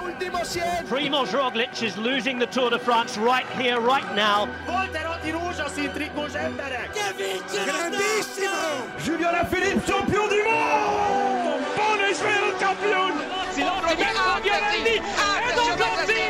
último 100. Primoz Roglic is losing the Tour de France right here, right now. Volterotti rózsaszín trikós emberek! Grandissimo! Julien Alaphilippe, champion du monde Buon Israel champion Roberto Giovanni, Edo Gozzi,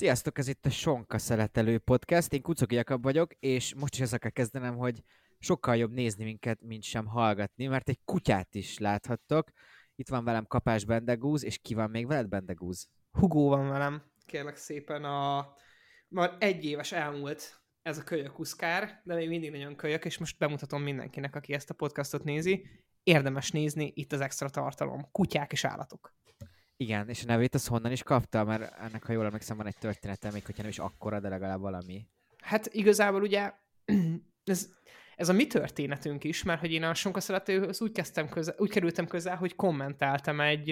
Sziasztok, ez itt a Sonka Szeletelő Podcast, én Kucoki Jakab vagyok, és most is ezzel kell kezdenem, hogy sokkal jobb nézni minket, mint sem hallgatni, mert egy kutyát is láthattok. Itt van velem Kapás Bendegúz, és ki van még veled Bendegúz? Hugó van velem, kérlek szépen a... Már egy éves elmúlt ez a kölyök uszkár, de még mindig nagyon kölyök, és most bemutatom mindenkinek, aki ezt a podcastot nézi. Érdemes nézni, itt az extra tartalom. Kutyák és állatok. Igen, és a nevét az honnan is kapta, mert ennek, ha jól emlékszem, van egy története, még hogyha nem is akkora, de legalább valami. Hát igazából ugye ez, ez a mi történetünk is, mert hogy én a Sonka szeretőhöz úgy, kezdtem közel, úgy kerültem közel, hogy kommentáltam egy,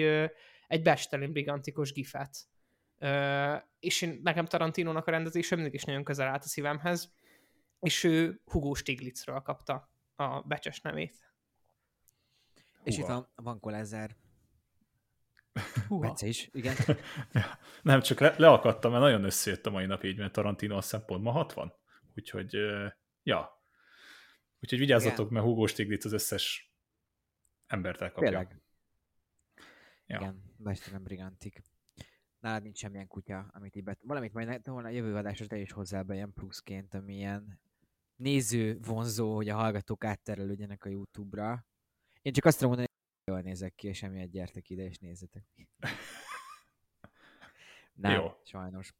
egy Bestelin brigantikus gifet. És én, nekem Tarantinónak a rendezése mindig is nagyon közel állt a szívemhez, és ő Hugo Stiglitzről kapta a becses nevét. És itt van Van Kolezer. Húha. Bence is, igen. Ja, nem, csak le, leakadtam, mert nagyon összejött a mai nap így, mert Tarantino azt hiszem pont ma 60. Úgyhogy, ja. Úgyhogy vigyázzatok, Igen. mert Hugo Stiglitz az összes embert elkapja. Tényleg. Ja. Igen, Bestelin Brigantik. Nálad nincs semmilyen kutya, amit így bet... Valamit majd ne- volna a jövő adásra te is hozzá be ilyen pluszként, ami ilyen néző vonzó, hogy a hallgatók átterelődjenek a YouTube-ra. Én csak azt tudom mondani, jól nézek ki, és emiatt gyertek ide és nézzetek. Nem, Jó. sajnos.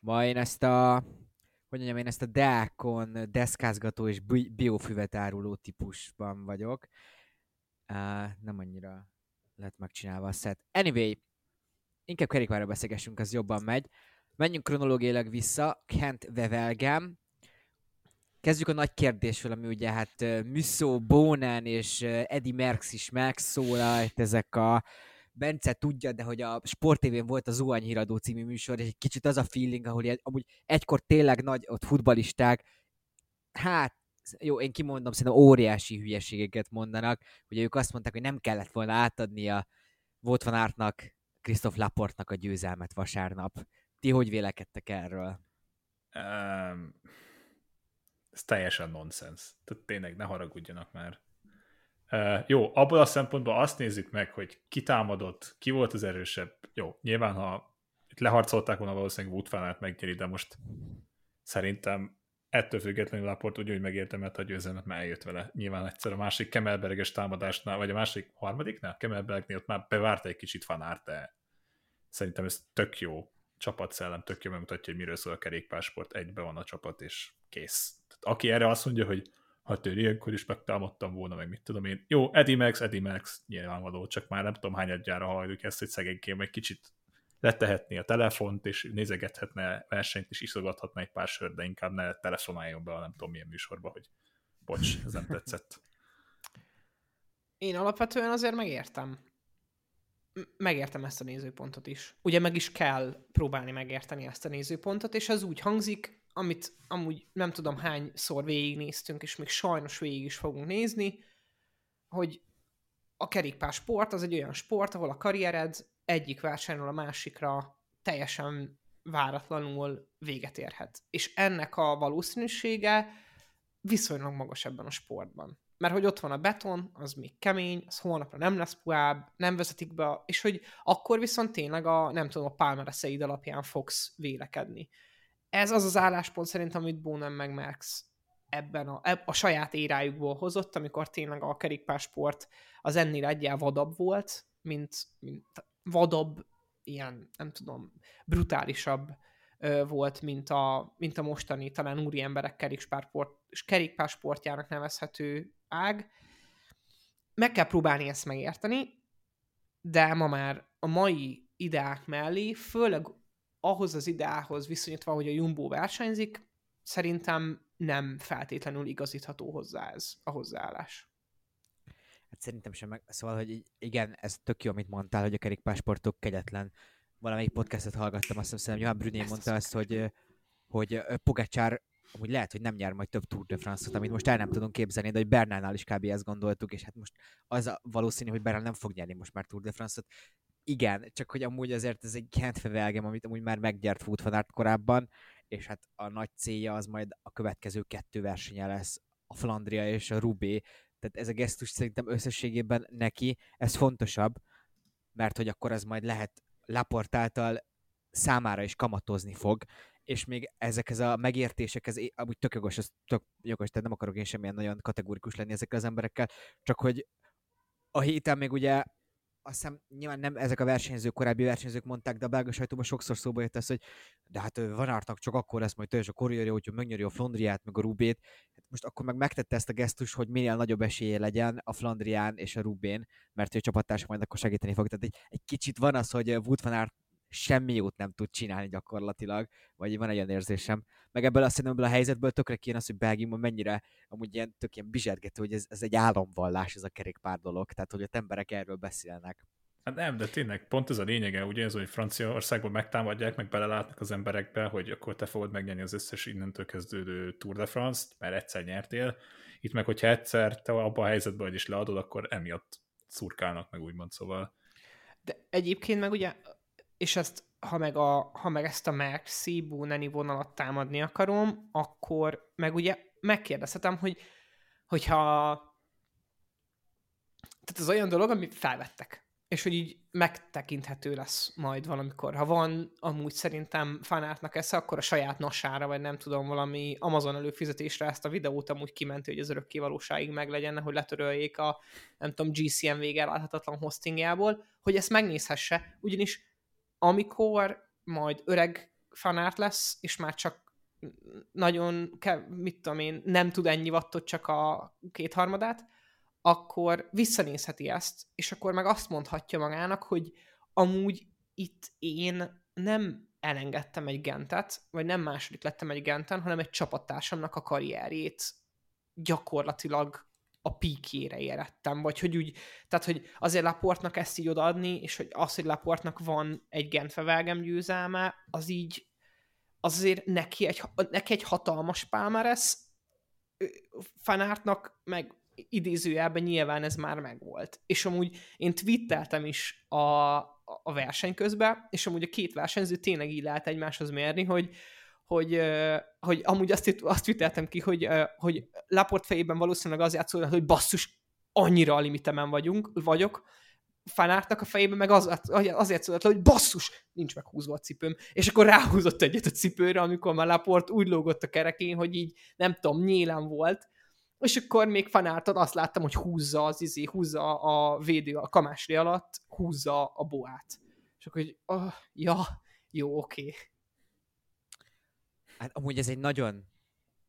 Ma én ezt a, hogy mondjam, én ezt a deákon deszkázgató és bi- biofüvet áruló típusban vagyok. Uh, nem annyira lett megcsinálva a set. Anyway, inkább kerékpárra beszélgessünk, az jobban megy. Menjünk kronológiailag vissza, Kent Wevelgem. Kezdjük a nagy kérdésről, ami ugye hát Musso, Bonen és Eddie Merckx is megszólalt, ezek a Bence tudja, de hogy a Sport TV-n volt a Zuhany Híradó című műsor, és egy kicsit az a feeling, ahol ilyen, amúgy egykor tényleg nagy ott futbalisták, hát jó, én kimondom, szerintem óriási hülyeségeket mondanak. Ugye ők azt mondták, hogy nem kellett volna átadni a volt van ártnak, Christoph Laportnak a győzelmet vasárnap. Ti hogy vélekedtek erről? Um, ez teljesen nonsens. Tehát tényleg ne haragudjanak már. Jó, abból a szempontból azt nézzük meg, hogy ki támadott, ki volt az erősebb. Jó, nyilván, ha itt leharcolták volna, valószínűleg Wood van át megnyeri, de most szerintem ettől függetlenül Laport úgy, hogy megértemelt a győzelmet, már eljött vele. Nyilván egyszer a másik Kemelberges támadásnál, vagy a másik harmadiknál, Kemelbergnél ott már bevárta egy kicsit Van Aert, de szerintem ez tök jó csapatszellem, tök jó megmutatja, hogy miről szól a kerékpársport, egybe van a csapat, és kész. Aki erre azt mondja, hogy hát én ilyenkor is megtámadtam volna, meg mit tudom én. Jó, Eddie Max, Eddie Max, nyilvánvaló, csak már nem tudom hányadjára halljuk ezt, hogy szegényként egy kicsit letehetné a telefont, és nézegethetne versenyt, és iszogathatna egy pár sört, de inkább ne telefonáljon be a nem tudom milyen műsorba, hogy bocs, ez nem tetszett. Én alapvetően azért megértem. Megértem ezt a nézőpontot is. Ugye meg is kell próbálni megérteni ezt a nézőpontot, és ez úgy hangzik, amit amúgy nem tudom hányszor végignéztünk, és még sajnos végig is fogunk nézni, hogy a kerékpársport az egy olyan sport, ahol a karriered egyik versenyről a másikra teljesen váratlanul véget érhet. És ennek a valószínűsége viszonylag magas ebben a sportban. Mert hogy ott van a beton, az még kemény, az holnapra nem lesz puhább, nem vezetik be, és hogy akkor viszont tényleg a, nem tudom, a pálmereszeid alapján fogsz vélekedni. Ez az az álláspont szerintem, amit Bowman meg Max ebben a, a saját érájukból hozott, amikor tényleg a kerékpársport az ennél egyel vadabb volt, mint, mint vadabb, ilyen, nem tudom, brutálisabb ö, volt, mint a, mint a mostani, talán úri emberek kerékpársport, kerékpársportjának nevezhető ág. Meg kell próbálni ezt megérteni, de ma már a mai ideák mellé, főleg ahhoz az ideához viszonyítva, hogy a Jumbo versenyzik, szerintem nem feltétlenül igazítható hozzá ez a hozzáállás. Hát szerintem sem meg, szóval, hogy igen, ez tök jó, amit mondtál, hogy a kerékpársportok kegyetlen valamelyik podcastot hallgattam, azt hiszem Johan Bruné mondta azt, hogy, hogy Pogacsár amúgy lehet, hogy nem nyer majd több Tour de France-ot, amit most el nem tudunk képzelni, de hogy Bernánál is kb. ezt gondoltuk, és hát most az a valószínű, hogy Bernál nem fog nyerni most már Tour de France-ot. Igen, csak hogy amúgy azért ez egy Kentfevelgem, amit amúgy már meggyert Food van Aert korábban, és hát a nagy célja az majd a következő kettő versenye lesz, a Flandria és a Rubé, tehát ez a gesztus szerintem összességében neki, ez fontosabb, mert hogy akkor ez majd lehet Laport által számára is kamatozni fog, és még ezek ez a megértések, ez amúgy tök jogos, ez tök jogos, tehát nem akarok én semmilyen nagyon kategórikus lenni ezekkel az emberekkel, csak hogy a héten még ugye azt hiszem nyilván nem ezek a versenyzők, korábbi versenyzők mondták, de a belga sajtóban sokszor szóba jött ez, hogy de hát ö, Van Aertnak csak akkor lesz majd teljes a korrierja, hogyha megnyeri a Flandriát, meg a Rubét. Hát most akkor meg megtette ezt a gesztus, hogy minél nagyobb esélye legyen a Flandrián és a Rubén, mert ő a csapattársa majd akkor segíteni fog. Tehát egy, egy kicsit van az, hogy Wood Van Aert semmi jót nem tud csinálni gyakorlatilag, vagy van egy olyan érzésem. Meg ebből azt hiszem, ebből a helyzetből tökre kéne az, hogy Belgiumban mennyire amúgy ilyen tök ilyen bizsergető, hogy ez, ez egy álomvallás, ez a kerékpár dolog, tehát hogy ott emberek erről beszélnek. Hát nem, de tényleg pont ez a lényege, ugye ez, hogy Franciaországban megtámadják, meg belelátnak az emberekbe, hogy akkor te fogod megnyerni az összes innentől kezdődő Tour de France-t, mert egyszer nyertél. Itt meg, hogyha egyszer te abban a helyzetben vagy is leadod, akkor emiatt szurkálnak meg, úgymond, szóval. De egyébként meg ugye, és ezt, ha meg, a, ha meg ezt a Merci Buneni vonalat támadni akarom, akkor meg ugye megkérdezhetem, hogy hogyha tehát ez olyan dolog, amit felvettek. És hogy így megtekinthető lesz majd valamikor. Ha van amúgy szerintem fanátnak esze, akkor a saját nasára, vagy nem tudom, valami Amazon előfizetésre ezt a videót amúgy kimenti, hogy az örökké valóságig meglegyen, hogy letöröljék a, nem tudom, GCM vége láthatatlan hostingjából, hogy ezt megnézhesse, ugyanis amikor majd öreg fanárt lesz, és már csak nagyon, mit tudom én, nem tud ennyi wattot, csak a kétharmadát, akkor visszanézheti ezt, és akkor meg azt mondhatja magának, hogy amúgy itt én nem elengedtem egy gentet, vagy nem második lettem egy genten, hanem egy csapattársamnak a karrierjét gyakorlatilag a píkjére érettem, vagy hogy úgy, tehát hogy azért Laportnak ezt így odaadni, és hogy az, hogy Laportnak van egy Gentfevelgem győzelme, az így az azért neki egy, neki egy hatalmas pálmeresz, Fanártnak meg idézőjelben nyilván ez már megvolt. És amúgy én twitteltem is a, a verseny közben, és amúgy a két versenyző tényleg így lehet egymáshoz mérni, hogy, hogy, hogy amúgy azt, azt twitteltem ki, hogy, hogy Laport fejében valószínűleg az játszol, hogy basszus, annyira a limitemen vagyunk, vagyok, fanártnak a fejében meg az, azért szólt hogy basszus, nincs meghúzva a cipőm. És akkor ráhúzott egyet a cipőre, amikor már Laport úgy lógott a kerekén, hogy így nem tudom, nyílem volt, és akkor még fanártad azt láttam, hogy húzza az izé, húzza a védő a kamásli alatt, húzza a boát. És akkor, hogy, oh, ja, jó, oké. Okay. Hát amúgy ez egy nagyon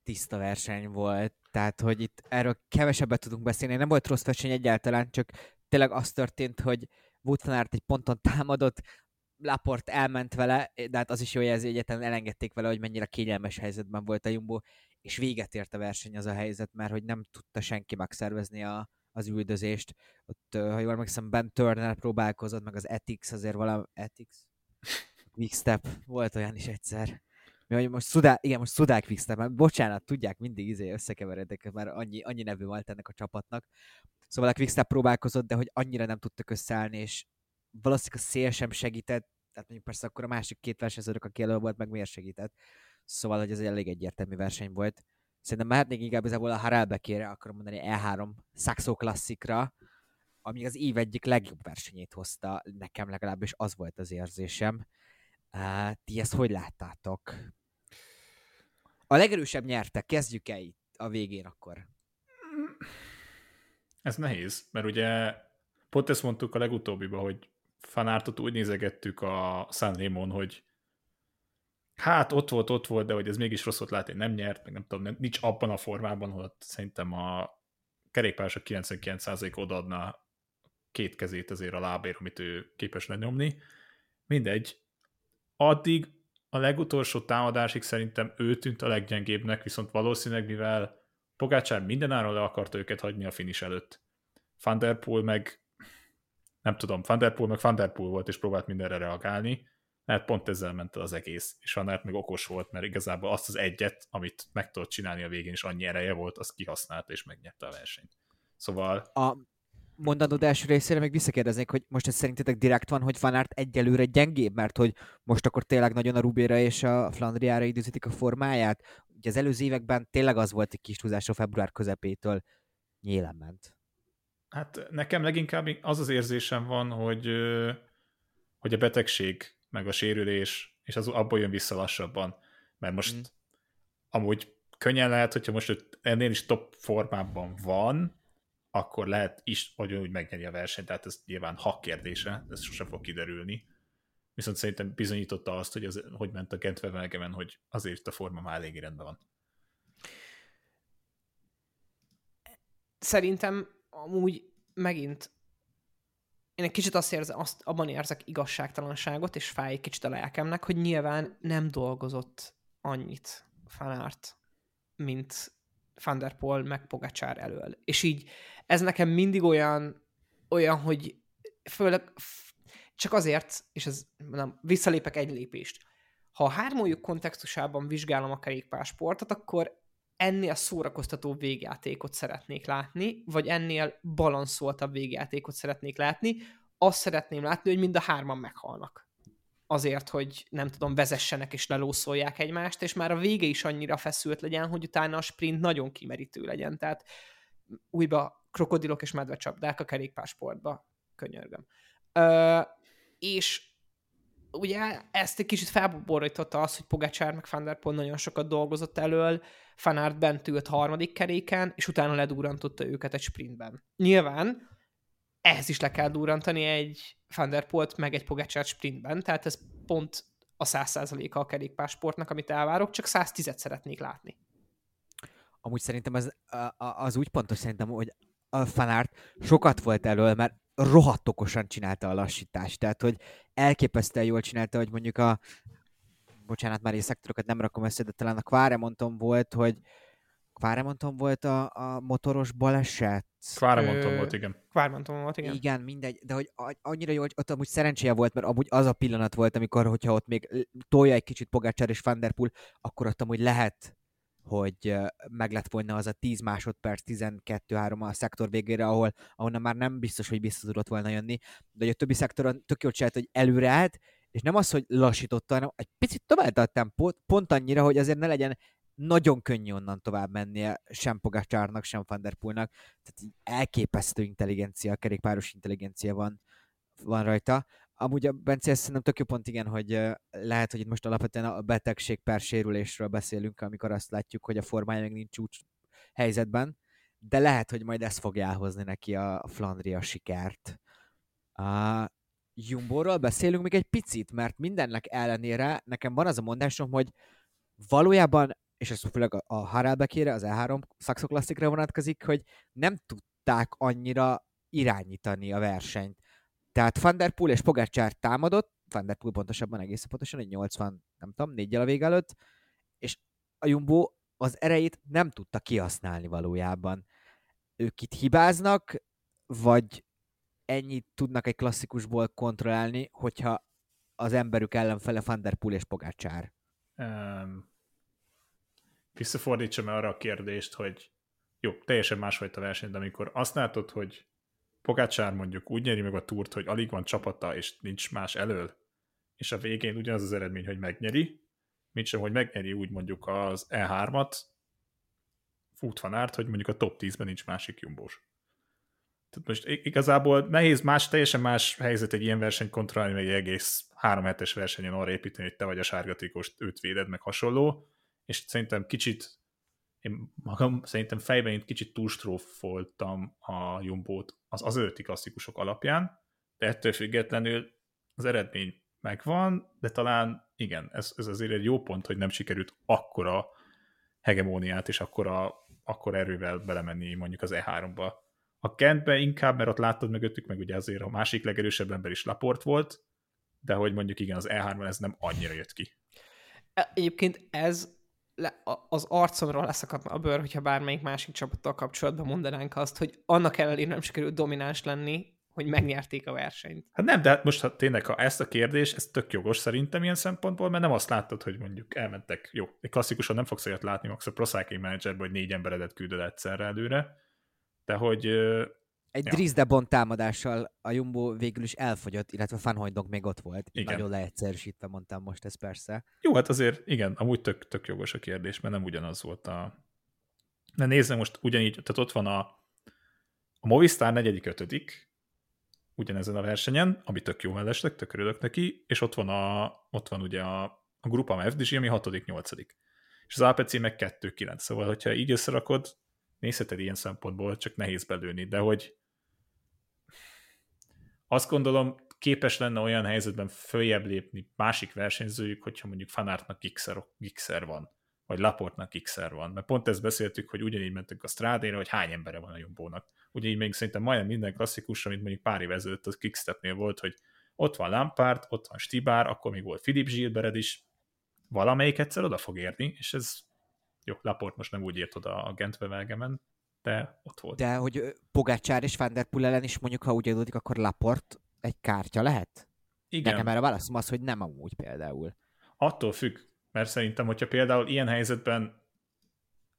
tiszta verseny volt, tehát hogy itt erről kevesebbet tudunk beszélni. Nem volt rossz verseny egyáltalán, csak tényleg az történt, hogy Aert egy ponton támadott, Laport elment vele, de hát az is jó jelzi, hogy egyetlen elengedték vele, hogy mennyire kényelmes helyzetben volt a Jumbo, és véget ért a verseny az a helyzet, mert hogy nem tudta senki megszervezni a, az üldözést. Ott, ha jól emlékszem, Ben Turner próbálkozott, meg az Ethics azért valami... Ethics? Quickstep. Volt olyan is egyszer. Mi, hogy most Szudá, igen, most Szudák Quickstep, mert bocsánat, tudják, mindig izé összekeveredek, mert annyi, annyi nevű volt ennek a csapatnak. Szóval a Quickstep próbálkozott, de hogy annyira nem tudtak összeállni, és valószínűleg a szél sem segített, tehát mondjuk persze akkor a másik két versenyzőnek, aki elő volt, meg miért segített. Szóval, hogy ez egy elég egyértelmű verseny volt. Szerintem mehetnék inkább igazából a Harelbekére, akarom mondani E3 Saxo klasszikra, ami az év egyik legjobb versenyét hozta, nekem legalábbis az volt az érzésem. Uh, ti ezt hogy láttátok? A legerősebb nyerte, kezdjük el itt a végén akkor. Ez nehéz, mert ugye pont ezt mondtuk a legutóbbiban, hogy fanártot úgy nézegettük a San Ramon, hogy hát ott volt, ott volt, de hogy ez mégis rosszot lát, hogy nem nyert, meg nem tudom, nincs abban a formában, hogy szerintem a kerékpárosok 99% odaadna két kezét azért a lábér, amit ő képes lenyomni. Mindegy. Addig a legutolsó támadásig szerintem ő tűnt a leggyengébbnek, viszont valószínűleg, mivel Pogácsár mindenáron le akarta őket hagyni a finish előtt. Van meg nem tudom, Van meg Van volt, és próbált mindenre reagálni, Mert pont ezzel ment el az egész, és Fanart meg okos volt, mert igazából azt az egyet, amit meg tudott csinálni a végén, és annyi ereje volt, azt kihasználta és megnyerte a versenyt. Szóval A mondanod első részére még visszakérdeznék, hogy most ez szerintetek direkt van, hogy Van Aert egyelőre gyengébb, mert hogy most akkor tényleg nagyon a Rubéra és a Flandriára időzítik a formáját? Ugye az előző években tényleg az volt egy kis túlzás a február közepétől nyílen ment. Hát nekem leginkább az az érzésem van, hogy, hogy a betegség, meg a sérülés, és az abból jön vissza lassabban. Mert most Mm. amúgy könnyen lehet, hogyha most ennél is top formában van, akkor lehet is ugyanúgy megnyeri a versenyt, tehát ez nyilván hak kérdése, ez sosem fog kiderülni. Viszont szerintem bizonyította azt, hogy, az, hogy ment a Gent Wevelgeben, hogy azért a forma már eléggé rendben van. Szerintem amúgy megint én egy kicsit azt érzem, azt, abban érzek igazságtalanságot, és fáj egy kicsit a lelkemnek, hogy nyilván nem dolgozott annyit Fanart, mint Van der Poel meg Pogacsár elől. És így ez nekem mindig olyan, olyan, hogy főleg csak azért, és ez nem, visszalépek egy lépést. Ha a hármójuk kontextusában vizsgálom a kerékpársportot, akkor ennél szórakoztató végjátékot szeretnék látni, vagy ennél balanszoltabb végjátékot szeretnék látni, azt szeretném látni, hogy mind a hárman meghalnak. Azért, hogy nem tudom, vezessenek és lelószolják egymást, és már a vége is annyira feszült legyen, hogy utána a sprint nagyon kimerítő legyen. Tehát újba krokodilok és medvecsapdák a kerékpársportba. Könyörgöm. Ö, és ugye ezt egy kicsit felborította az, hogy Pogacsár meg Van nagyon sokat dolgozott elől, Van Aert bent ült harmadik keréken, és utána ledúrantotta őket egy sprintben. Nyilván ehhez is le kell durrantani egy Van der Poelt meg egy Pogacsár sprintben, tehát ez pont a 100%-a a kerékpársportnak, amit elvárok, csak 110-et szeretnék látni. Amúgy szerintem az, az úgy pontos szerintem, hogy a fanárt sokat volt elől, mert rohadt okosan csinálta a lassítást. Tehát, hogy elképesztően jól csinálta, hogy mondjuk a bocsánat, már szektorokat nem rakom össze, de talán a Quaremonton volt, hogy Quaremonton volt a, a motoros baleset. Quaremonton Ö, volt, igen. Kvármanton volt, igen. Igen, mindegy, de hogy annyira jó, hogy ott amúgy szerencséje volt, mert amúgy az a pillanat volt, amikor, hogyha ott még tolja egy kicsit Pogácsár és Van der Poel, akkor ott amúgy lehet, hogy meg lett volna az a 10 másodperc, 12-3 a szektor végére, ahol, ahonnan már nem biztos, hogy vissza tudott volna jönni, de hogy a többi szektoron tök jól csinált, hogy előre állt, és nem az, hogy lassította, hanem egy picit tovább a tempót, pont annyira, hogy azért ne legyen nagyon könnyű onnan tovább mennie sem Pogacsárnak, sem Van der Poelnak. Tehát így elképesztő intelligencia, kerékpáros intelligencia van, van rajta. Amúgy a Bence, ezt szerintem tök jó pont igen, hogy lehet, hogy itt most alapvetően a betegség per sérülésről beszélünk, amikor azt látjuk, hogy a formája még nincs úgy helyzetben, de lehet, hogy majd ez fogja elhozni neki a Flandria sikert. A Jumbo-ról beszélünk még egy picit, mert mindennek ellenére nekem van az a mondásom, hogy valójában, és ez főleg a- a Harelbekére, az E3 Saxo vonatkozik, hogy nem tudták annyira irányítani a versenyt. Tehát Van der Poel és Pogacsár támadott, Van der Poel pontosabban egészen pontosan, egy 80, nem tudom, négyel a vége előtt, és a Jumbo az erejét nem tudta kihasználni valójában. Ők itt hibáznak, vagy ennyit tudnak egy klasszikusból kontrollálni, hogyha az emberük ellenfele Van der Poel és Pogacsár. Um, visszafordítsam arra a kérdést, hogy jó, teljesen másfajta verseny, de amikor azt látod, hogy Pogácsár mondjuk úgy nyeri meg a túrt, hogy alig van csapata, és nincs más elől, és a végén ugyanaz az eredmény, hogy megnyeri, mint sem, hogy megnyeri úgy mondjuk az E3-at, Food van árt, hogy mondjuk a top 10-ben nincs másik jumbós. Tehát most igazából nehéz más, teljesen más helyzet egy ilyen versenyt kontrollálni, egy egész három hetes versenyen arra építeni, hogy te vagy a sárgatékos, őt véded, meg hasonló, és szerintem kicsit én magam szerintem fejben én kicsit túlstrófoltam a Jumbót az az előtti klasszikusok alapján, de ettől függetlenül az eredmény megvan, de talán igen, ez, ez azért egy jó pont, hogy nem sikerült akkora hegemóniát és akkora, akkora erővel belemenni mondjuk az E3-ba. A Kentbe inkább, mert ott láttad mögöttük, meg ugye azért a másik legerősebb ember is Laport volt, de hogy mondjuk igen, az E3-ban ez nem annyira jött ki. E- Egyébként ez le, az arcomról leszakadna a bőr, hogyha bármelyik másik csapattal kapcsolatban mondanánk azt, hogy annak ellenére nem sikerült domináns lenni, hogy megnyerték a versenyt. Hát nem, de hát most ha tényleg, ha ezt a kérdés, ez tök jogos szerintem ilyen szempontból, mert nem azt láttad, hogy mondjuk elmentek, jó, egy klasszikusan nem fogsz olyat látni, max a Pro Cycling Managerben, hogy négy emberedet küldöd egyszerre előre, de hogy Egy Ja. Bond támadással a Jumbo végül is elfogyott, illetve Van Hooydonk még ott volt. Igen. Nagyon leegyszerűsítve mondtam most ez persze. Jó, hát azért igen, amúgy tök, tök jogos a kérdés, mert nem ugyanaz volt a... De nézze most ugyanígy, tehát ott van a, a Movistar negyedik, ötödik, ugyanezen a versenyen, ami tök jó mellesleg, tök örülök neki, és ott van, a, ott van ugye a, a Grupama FDG, ami hatodik, nyolcadik. És az APC meg 2-9, szóval hogyha így összerakod, nézheted ilyen szempontból, csak nehéz belőni, de hogy azt gondolom, képes lenne olyan helyzetben följebb lépni másik versenyzőjük, hogyha mondjuk Fanártnak Gixer, Gixer van, vagy Laportnak Gixer van. Mert pont ezt beszéltük, hogy ugyanígy mentünk a strádéra, hogy hány embere van a jobbónak. Ugyanígy még szerintem majdnem minden klasszikus, amit mondjuk pár év ezelőtt az Kickstepnél volt, hogy ott van Lampard, ott van Stibár, akkor még volt Philip Gilbered is, valamelyik egyszer oda fog érni, és ez jó, Laport most nem úgy ért oda a Gentbe Velgemen, de ott volt. De hogy Pogácsár és Van der Poel ellen is mondjuk, ha úgy adódik, akkor Laport egy kártya lehet? Igen. Nekem erre válaszom az, hogy nem amúgy például. Attól függ, mert szerintem, hogyha például ilyen helyzetben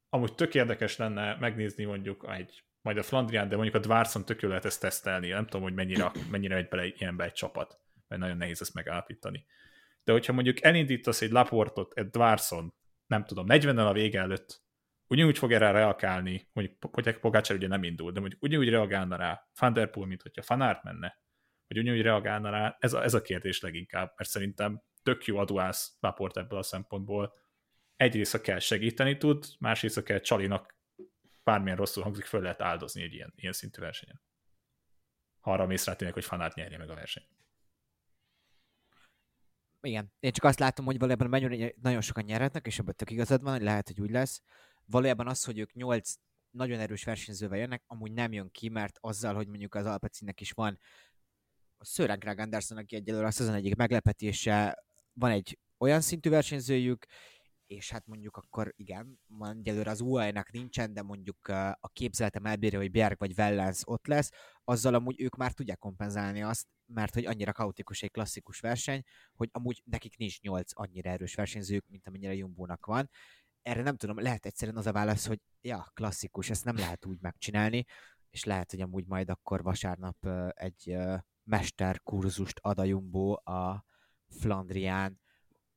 amúgy tök érdekes lenne megnézni mondjuk egy, majd a Flandrián, de mondjuk a Dvárszon tök lehet ezt tesztelni. Nem tudom, hogy mennyire, mennyire megy bele ilyenbe egy csapat, mert nagyon nehéz ezt megállapítani. De hogyha mondjuk elindítasz egy Laportot, egy Dvárszon, nem tudom, 40 a vége előtt, ugyanúgy fog erre reagálni, mondjuk hogy Pogácsár ugye nem indul, de mondjuk ugyanúgy reagálna rá Van der Poel, mint hogyha Fanárt menne, hogy ugyanúgy reagálna rá, ez a, ez a kérdés leginkább, mert szerintem tök jó aduász Laport ebből a szempontból. Egyrészt, ha kell segíteni tud, másrészt, ha kell Csalinak bármilyen rosszul hangzik, föl lehet áldozni egy ilyen, ilyen szintű versenyen. Ha arra mész rá tényleg, hogy fanát nyerje meg a versenyt. Igen. Én csak azt látom, hogy valójában mennyire nagyon sokan nyerhetnek, és ebben tök igazad van, hogy lehet, hogy úgy lesz. Valójában az, hogy ők nyolc nagyon erős versenyzővel jönnek, amúgy nem jön ki, mert azzal, hogy mondjuk az Alpecinnek is van a Sören Krag Anderson, aki egyelőre a szezon egyik meglepetése, van egy olyan szintű versenyzőjük, és hát mondjuk akkor igen, egyelőre az UAE-nak nincsen, de mondjuk a képzeletem elbírja, hogy Bjerg vagy Wellens ott lesz, azzal amúgy ők már tudják kompenzálni azt, mert hogy annyira kaotikus egy klasszikus verseny, hogy amúgy nekik nincs nyolc annyira erős versenyzők, mint amennyire Jumbónak van. Erre nem tudom, lehet egyszerűen az a válasz, hogy ja, klasszikus, ezt nem lehet úgy megcsinálni, és lehet, hogy amúgy majd akkor vasárnap egy mesterkurzust ad a Jumbo a Flandrián.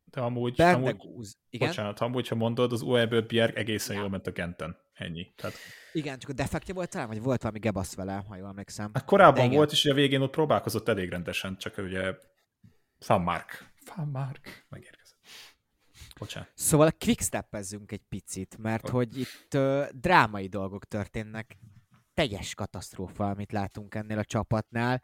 De amúgy, amúgy Gúz, igen? bocsánat, amúgy, ha mondod, az UE-ből Bjerg egészen jól ment a Genten. Ennyi. Tehát, Igen, csak a defektje volt talán, vagy volt valami gebasz vele, ha jól emlékszem. hát korábban volt, és a végén ott próbálkozott elég rendesen, csak ugye Van Mark. Van Mark megérkezett. Bocsánat. Szóval quickstepezzünk egy picit, mert Hogy? itt ö, drámai dolgok történnek. Teljes katasztrófa, amit látunk ennél a csapatnál.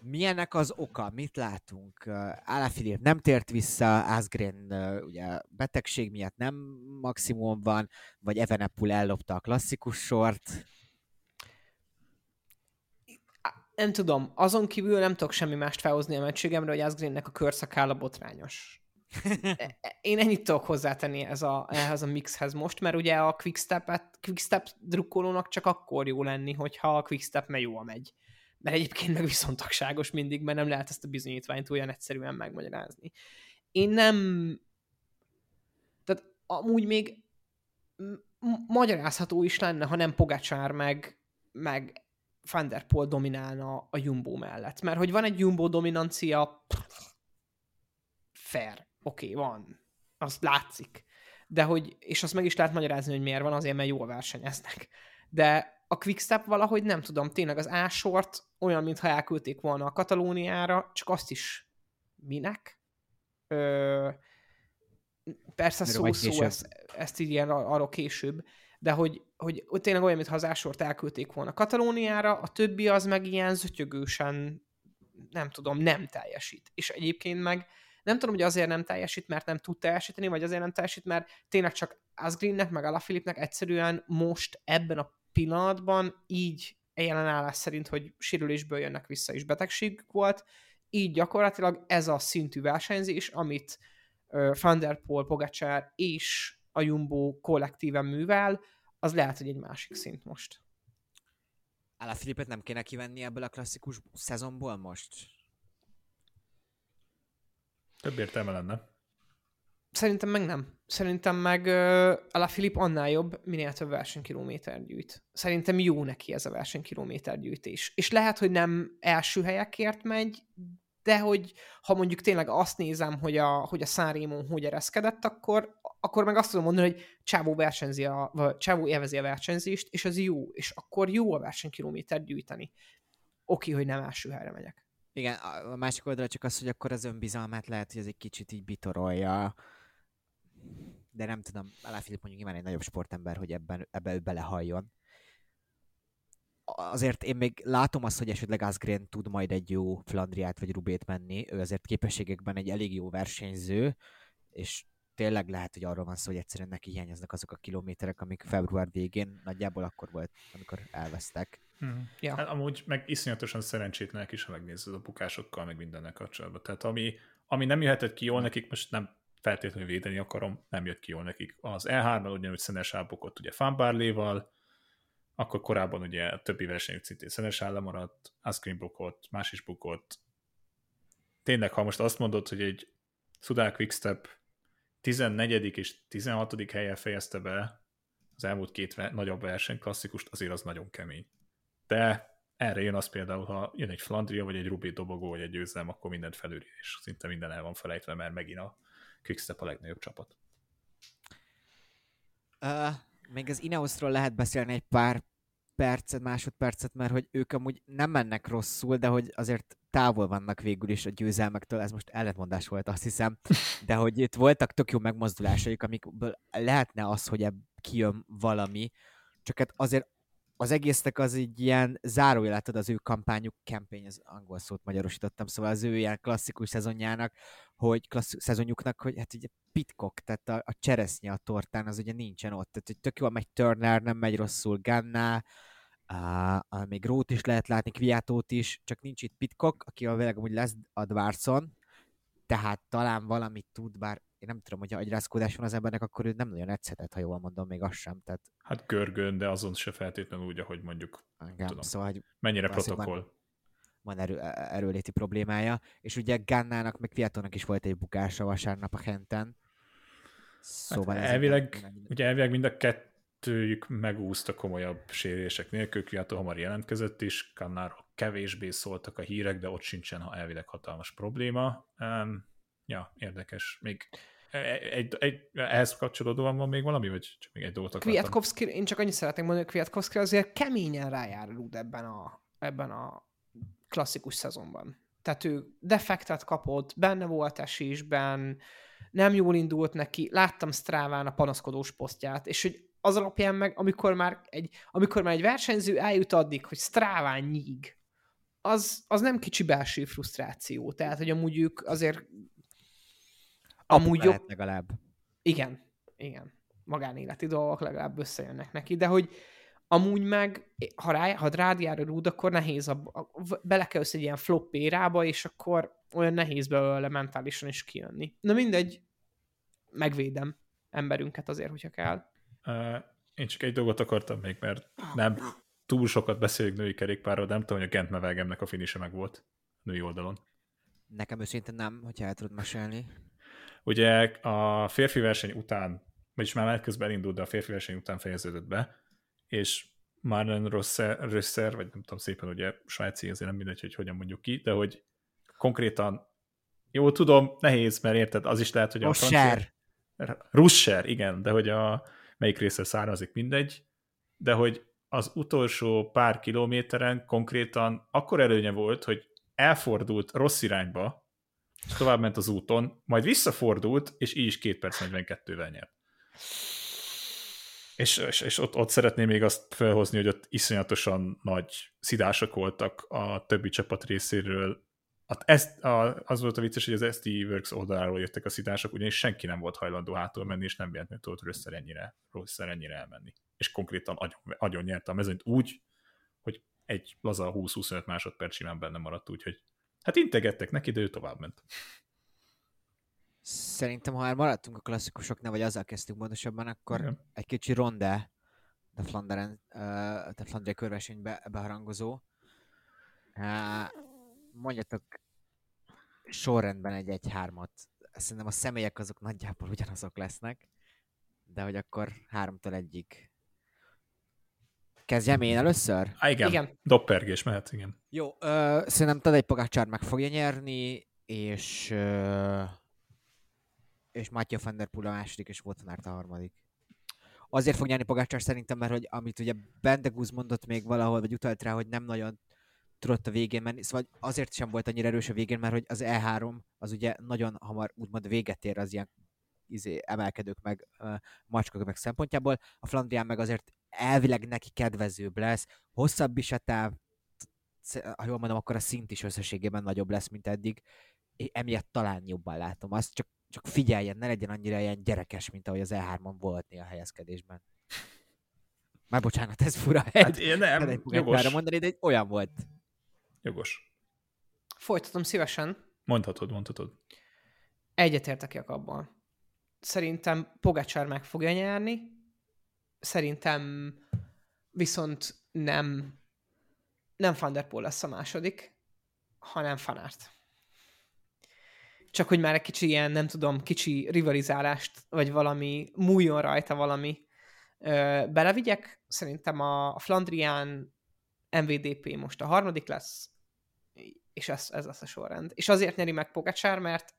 Milyennek az oka? Mit látunk? Alaphilippe nem tért vissza, Asgren ö, ugye betegség miatt nem maximum van, vagy Evenepul ellopta a klasszikus sort. Nem tudom, azon kívül nem tudok semmi mást felhozni a mentségemre, hogy Asgreennek a körszakála botrányos. E- e- Én ennyit tudok hozzátenni ez a, ehhez a mixhez most, mert ugye a quickstep quickstep drukkolónak csak akkor jó lenni, hogyha a quickstep me jól megy. Mert egyébként meg viszontagságos mindig, mert nem lehet ezt a bizonyítványt olyan egyszerűen megmagyarázni. Én nem... Tehát amúgy még magyarázható is lenne, ha nem Pogacsár meg, meg Van der dominálna a Jumbo mellett. Mert hogy van egy Jumbo dominancia, fair, oké, okay, van. Az látszik. De hogy, és azt meg is lehet magyarázni, hogy miért van, azért, mert jól versenyeznek. De a Quickstep valahogy nem tudom, tényleg az ásort olyan, mintha elküldték volna a Katalóniára, csak azt is minek? Ö, persze Erről szó-szó, később. ezt, ezt így ilyen ar- arról később, de hogy, hogy, hogy tényleg olyan, mintha az ásort elküldték volna Katalóniára, a többi az meg ilyen zötyögősen, nem tudom, nem teljesít. És egyébként meg nem tudom, hogy azért nem teljesít, mert nem tud teljesíteni, vagy azért nem teljesít, mert tényleg csak Asgreennek, meg Alaphilippnek egyszerűen most ebben a pillanatban így jelenállás szerint, hogy sérülésből jönnek vissza, és betegség volt, így gyakorlatilag ez a szintű versenyzés, amit Van der Poel, és a Jumbo kollektíven művel, az lehet, hogy egy másik szint most. Filipet nem kéne kivenni ebből a klasszikus szezonból most? Több értelme lenne. Szerintem meg nem. Szerintem meg uh, Filip annál jobb, minél több versenykilométer gyűjt. Szerintem jó neki ez a versenykilométer gyűjtés. És lehet, hogy nem első helyekért megy, de hogy ha mondjuk tényleg azt nézem, hogy a, hogy a Sanremo hogy ereszkedett, akkor, akkor meg azt tudom mondani, hogy Csávó versenyzi a, vagy Csávó élvezi a versenyzést, és az jó, és akkor jó a versenykilométer gyűjteni. Oké, hogy nem első helyre megyek. Igen, a másik oldalra csak az, hogy akkor az önbizalmát lehet, hogy ez egy kicsit így bitorolja. De nem tudom, Filip mondjuk nyilván egy nagyobb sportember, hogy ebben, ebbe ő belehalljon. Azért én még látom azt, hogy esetleg Asgren tud majd egy jó Flandriát vagy Rubét menni. Ő azért képességekben egy elég jó versenyző, és tényleg lehet, hogy arról van szó, hogy egyszerűen neki hiányoznak azok a kilométerek, amik február végén nagyjából akkor volt, amikor elvesztek. Hmm. Ja. Hát amúgy meg iszonyatosan szerencsétlenek is, ha megnézed a bukásokkal, meg mindennel kapcsolatban. Tehát ami, ami nem jöhetett ki jól nekik, most nem feltétlenül védeni akarom, nem jött ki jól nekik. Az E3-ban ugyanúgy Szenes bukott ugye Fanbarléval, akkor korábban ugye a többi versenyük szintén Szenes lemaradt, Ascrim bukott, más is bukott. Tényleg, ha most azt mondod, hogy egy Sudal Quickstep 14. és 16. helyen fejezte be az elmúlt két nagyobb verseny klasszikust, azért az nagyon kemény. De erre jön az például, ha jön egy Flandria, vagy egy Rubé dobogó, vagy egy győzelem, akkor mindent felülír, és szinte minden el van felejtve, mert megint a Quickstep a legnagyobb csapat. Uh, még az Ineosról lehet beszélni egy pár percet, másodpercet, mert hogy ők amúgy nem mennek rosszul, de hogy azért távol vannak végül is a győzelmektől, ez most ellentmondás volt, azt hiszem, de hogy itt voltak tök jó megmozdulásaik, amikből lehetne az, hogy ebb kijön valami, csak hát azért az egésznek az így ilyen zárójelet az ő kampányuk, campaign, az angol szót magyarosítottam, szóval az ő ilyen klasszikus szezonjának, hogy klasszik, szezonjuknak, hogy hát ugye pitkok, tehát a, a cseresznye a tortán az ugye nincsen ott, tehát hogy tök jól megy Turner, nem megy rosszul Ganna, Uh, uh, még Rót is lehet látni, Kviatót is, csak nincs itt Pitkok, aki a világ amúgy lesz Advarson, tehát talán valamit tud, bár én nem tudom, hogy agyrázkódás van az embernek, akkor ő nem nagyon edzhetett, ha jól mondom, még az sem. Tehát... Hát görgön, de azon se feltétlenül úgy, ahogy mondjuk Igen, tudom, szóval, hogy mennyire protokoll. Van, van erő, erőléti problémája, és ugye Gannának, meg Kviatónak is volt egy bukása vasárnap a Henten. Szóval hát elvileg, nem... ugye elvileg mind a kettőjük megúszta komolyabb sérülések nélkül, Kviató hamar jelentkezett is, Kannáról kevésbé szóltak a hírek, de ott sincsen ha elvileg hatalmas probléma. Um, ja, érdekes. Még egy, egy, egy, ehhez kapcsolódóan van még valami, vagy csak még egy dolgot akartam? Kwiatkowski, én csak annyit szeretnék mondani, hogy Kwiatkowski azért keményen rájárult ebben a, ebben a klasszikus szezonban. Tehát ő defektet kapott, benne volt esésben, nem jól indult neki, láttam Stráván a panaszkodós posztját, és hogy az alapján meg, amikor már egy, amikor már egy versenyző eljut addig, hogy Stráván nyíg, az, az nem kicsi belső frusztráció. Tehát, hogy amúgy ők azért Amúgy jobb... legalább. Igen, igen. Magánéleti dolgok legalább összejönnek neki, de hogy amúgy meg, ha, rá, ha rád jár a rúd, akkor nehéz, a, a, belekelsz egy ilyen flop érába, és akkor olyan nehéz belőle mentálisan is kijönni. Na mindegy, megvédem emberünket azért, hogyha kell. Én csak egy dolgot akartam még, mert nem túl sokat beszélünk női kerékpárról, de nem tudom, hogy a Gent Mevelgemnek a finise meg volt női oldalon. Nekem őszintén nem, hogyha el tudod mesélni. Ugye a férfi verseny után, vagyis már menet közben elindult, de a férfi verseny után fejeződött be, és Marlen Rösser, vagy nem tudom szépen, ugye svájci, azért nem mindegy, hogy hogyan mondjuk ki, de hogy konkrétan, jó, tudom, nehéz, mert érted, az is lehet, hogy a Russer. francia... Russer, igen, de hogy a melyik része származik, mindegy, de hogy az utolsó pár kilométeren konkrétan akkor előnye volt, hogy elfordult rossz irányba, és tovább ment az úton, majd visszafordult, és így is 2 perc 42-vel nyert. És, és, és ott, ott szeretném még azt felhozni, hogy ott iszonyatosan nagy szidások voltak a többi csapat részéről. Hát ez, a, az volt a vicces, hogy az SD Works oldaláról jöttek a szidások, ugyanis senki nem volt hajlandó hátul menni, és nem véletlenül tudott rösszer ennyire, rösszer ennyire elmenni. És konkrétan agyon, agyon nyerte a mezőnyt úgy, hogy egy laza 20-25 másodperc simán benne maradt, úgyhogy Hát integettek neki, de ő tovább ment. Szerintem, ha már maradtunk a klasszikusoknál, vagy azzal kezdtünk pontosabban, akkor Igen. egy kicsi ronde de Flanderen, uh, de Flandria körversenybe beharangozó. Mondjatok sorrendben egy egy hármat. Szerintem a személyek azok nagyjából ugyanazok lesznek, de hogy akkor háromtól egyik. Kezdjem én először? Há, igen. Igen. Doppergés mehet, igen. Jó, ö, szerintem Tadej Pogácsár meg fogja nyerni, és ö, és Matya van der Poel a második, és volt a harmadik. Azért fog nyerni Pogácsár szerintem, mert hogy amit ugye Bendegúz mondott még valahol, vagy utalt rá, hogy nem nagyon tudott a végén menni, szóval azért sem volt annyira erős a végén, mert hogy az E3 az ugye nagyon hamar úgymond véget ér az ilyen izé, emelkedők meg uh, macskak meg szempontjából. A Flandrián meg azért elvileg neki kedvezőbb lesz, hosszabb is a táv, ha jól mondom, akkor a szint is összességében nagyobb lesz, mint eddig. É- Emiatt talán jobban látom azt, csak, csak figyeljen, ne legyen annyira ilyen gyerekes, mint ahogy az E3-on volt néha helyezkedésben. Már bocsánat, ez fura. Hát én nem, jogos. mondani, de egy olyan volt. Jogos. Folytatom szívesen. Mondhatod, mondhatod. Egyetértek Jakabban. Szerintem Pogacsár meg fogja nyerni. Szerintem viszont nem nem Van der Poel lesz a második, hanem Fanárt. Csak hogy már egy kicsi ilyen, nem tudom, kicsi rivalizálást, vagy valami, múljon rajta valami ö, belevigyek. Szerintem a Flandrián MVDP most a harmadik lesz, és ez, ez lesz a sorrend. És azért nyeri meg Pogacsár, mert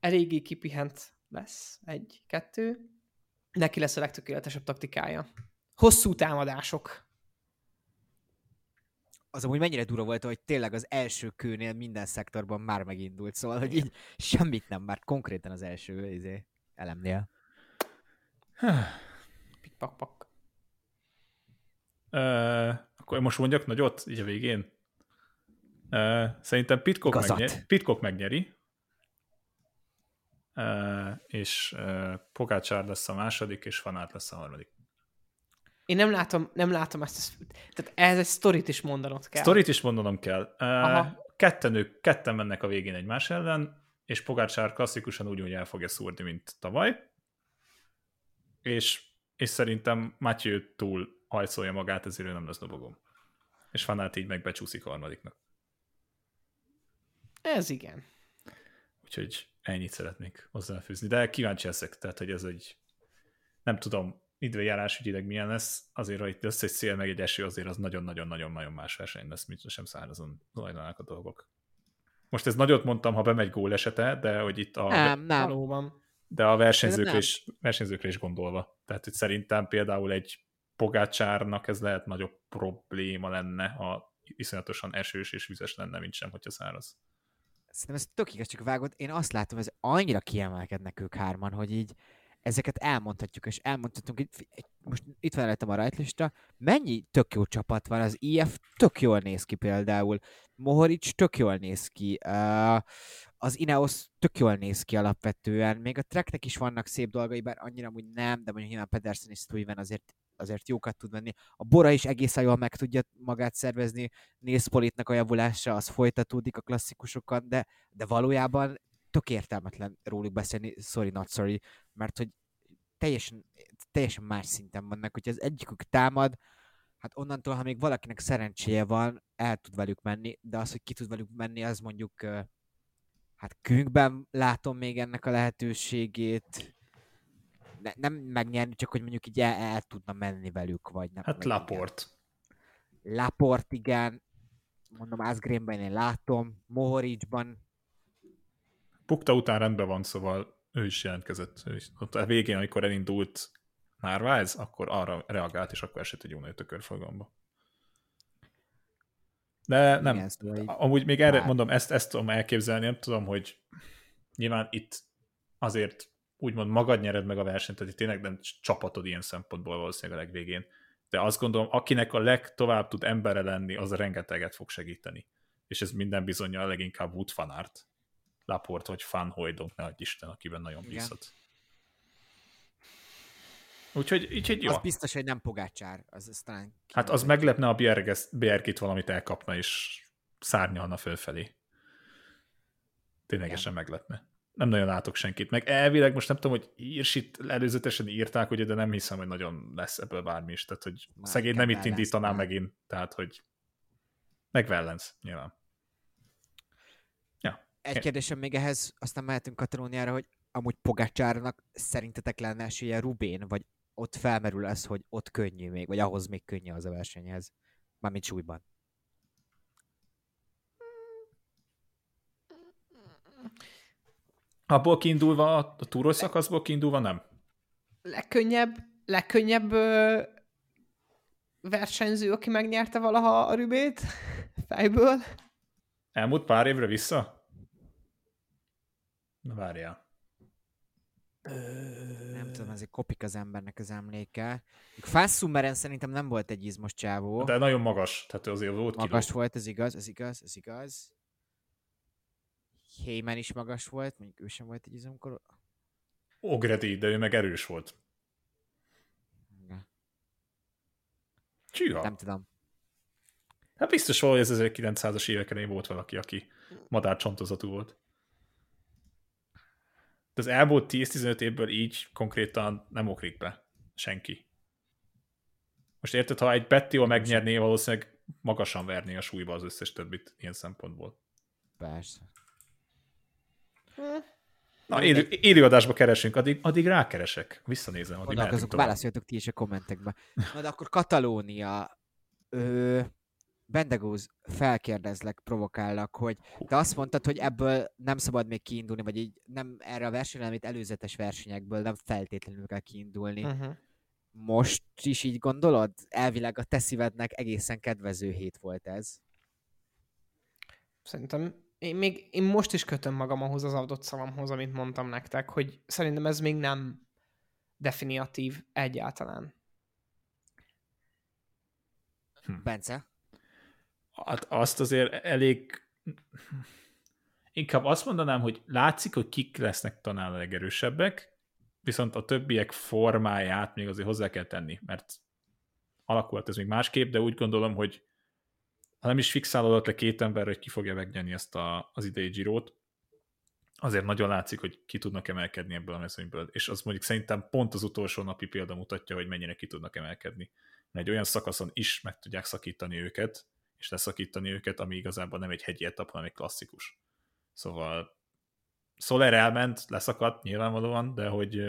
eléggé kipihent lesz, egy, kettő. Neki lesz a legtökéletesebb taktikája. Hosszú támadások. Az amúgy mennyire durva volt, hogy tényleg az első kőnél minden szektorban már megindult, szóval, hogy így semmit nem, már konkrétan az első izé, elemnél. Pikpak-pak. Uh, akkor most mondjak nagyot, így a végén. Szerintem Pitcock, megnyeri, Pitcock megnyeri, és Pogácsár lesz a második, és Fanát lesz a harmadik. Én nem látom, nem látom ezt, tehát ez egy sztorit is mondanod kell. Sztorit is mondanom kell. Aha. Ketten, ők, ketten mennek a végén egymás ellen, és Pogácsár klasszikusan úgy, hogy el fogja szúrni, mint tavaly. És, és szerintem Matthew túl hajszolja magát, ezért ő nem lesz dobogom. És Fanát így meg becsúszik a harmadiknak. Ez igen. Úgyhogy ennyit szeretnék hozzáfűzni. De kíváncsi leszek, tehát hogy ez egy, nem tudom, időjárás ügyileg milyen lesz, azért, hogy itt lesz egy szél, meg egy eső, azért az nagyon-nagyon-nagyon-nagyon más verseny lesz, mint sem szárazon zajlanak a dolgok. Most ez nagyot mondtam, ha bemegy gól esete, de hogy itt a, Nem, nem. Valóban. de a versenyzőkre is, versenyzőkre is gondolva. Tehát hogy szerintem például egy Pogácsárnak ez lehet nagyobb probléma lenne, ha iszonyatosan esős és vizes lenne, mint sem, hogyha száraz. Szerintem ez tök igaz, csak vágod. Én azt látom, ez annyira kiemelkednek ők hárman, hogy így ezeket elmondhatjuk, és elmondhatunk, egy- most itt van rajtam a rajtlista, mennyi tök jó csapat van, az IF tök jól néz ki például, Mohoric tök jól néz ki, az Ineos tök jól néz ki alapvetően, még a Treknek is vannak szép dolgai, bár annyira úgy nem, de mondjuk nyilván Pedersen és Stuyven azért azért jókat tud venni. A Bora is egészen jól meg tudja magát szervezni, Nézpolitnak a javulása az folytatódik a klasszikusokon, de, de valójában tök értelmetlen róluk beszélni, sorry, not sorry, mert hogy teljesen, teljesen más szinten vannak, hogyha az egyikük támad, hát onnantól, ha még valakinek szerencséje van, el tud velük menni, de az, hogy ki tud velük menni, az mondjuk hát könyvben látom még ennek a lehetőségét, ne, nem megnyerni, csak hogy mondjuk így el, el tudna menni velük, vagy nem. Hát vagy igen. Laport. Laport, igen. Mondom, Asgrénben én látom. Mohoricban Pukta után rendben van, szóval ő is jelentkezett. Ő is, ott a végén, amikor elindult Narváez, akkor arra reagált, és akkor esett egy jó nagyot a körforgalomba. De nem, Igen, szóval amúgy még erre Hát. mondom, ezt, ezt tudom elképzelni, nem tudom, hogy nyilván itt azért úgymond magad nyered meg a versenyt, tehát tényleg nem csapatod ilyen szempontból valószínűleg a legvégén. De azt gondolom, akinek a legtovább tud embere lenni, az rengeteget fog segíteni. És ez minden bizonyal leginkább Wood. Laport vagy Fan Hoydonk, ne adj Isten, akiben nagyon bízhat. Úgyhogy, úgyhogy jó. az biztos, hogy nem Pogácsár. Az, az talán Hát az meglepne, a Bjergit valamit elkapna, és szárnyalna fölfelé. Ténylegesen meglepne. Nem nagyon látok senkit. Meg elvileg most nem tudom, hogy Irsit előzetesen írták, ugye, de nem hiszem, hogy nagyon lesz ebből bármi is. Tehát, hogy Már szegény nem itt indítaná már. megint. Tehát, hogy meg Wellens, nyilván. Ja. Egy kérdésem még ehhez, aztán mehetünk Katalóniára, hogy amúgy Pogácsárnak szerintetek lenne esélye Rubén, vagy ott felmerül az, hogy ott könnyű még, vagy ahhoz még könnyű az a versenyhez? Mármint súlyban. Abból kiindulva, a túros szakaszból kiindulva nem. Legkönnyebb, legkönnyebb ö, versenyző, aki megnyerte valaha a Rübét fejből. Elmúlt pár évre vissza? Na várjál. Nem tudom, azért kopik az embernek az emléke. Fásszummeren szerintem nem volt egy izmos csávó. De nagyon magas, tehát azért volt Magas kiló. volt, ez igaz, ez igaz, ez igaz. Heyman is magas volt, mondjuk ő sem volt egy izomkor. Ogredi, de ő meg erős volt. Csíha. Nem tudom. Hát biztos valahogy az 1900-as évek elején volt valaki, aki madárcsontozatú volt. De az elmúlt 10-15 évből így konkrétan nem okrik be senki. Most érted, ha egy Bettiol megnyerné, valószínűleg magasan verné a súlyba az összes többit ilyen szempontból. Persze. Na, élő, élőadásba keresünk, addig, addig rákeresek. Visszanézem, addig Gondolkozok, tovább. válaszoljatok ti is a kommentekbe. Na de akkor Katalónia. Ö, Bendegúz, felkérdezlek, provokállak, hogy te azt mondtad, hogy ebből nem szabad még kiindulni, vagy így nem erre a versenyre, amit előzetes versenyekből nem feltétlenül kell kiindulni. Uh-huh. Most is így gondolod? Elvileg a te szívednek egészen kedvező hét volt ez. Szerintem én, még, én most is kötöm magam ahhoz az adott szavamhoz, amit mondtam nektek, hogy szerintem ez még nem definiatív egyáltalán. Bence? Hát azt azért elég... Inkább azt mondanám, hogy látszik, hogy kik lesznek talán a legerősebbek, viszont a többiek formáját még azért hozzá kell tenni, mert alakult ez még másképp, de úgy gondolom, hogy ha nem is fixálódott le két ember, hogy ki fogja megnyerni ezt a, az idei Girót, azért nagyon látszik, hogy ki tudnak emelkedni ebből a mezőnyből, és az mondjuk szerintem pont az utolsó napi példa mutatja, hogy mennyire ki tudnak emelkedni. Mert egy olyan szakaszon is meg tudják szakítani őket, és leszakítani őket, ami igazából nem egy hegyi etap, hanem egy klasszikus. Szóval Soler elment, leszakadt nyilvánvalóan, de hogy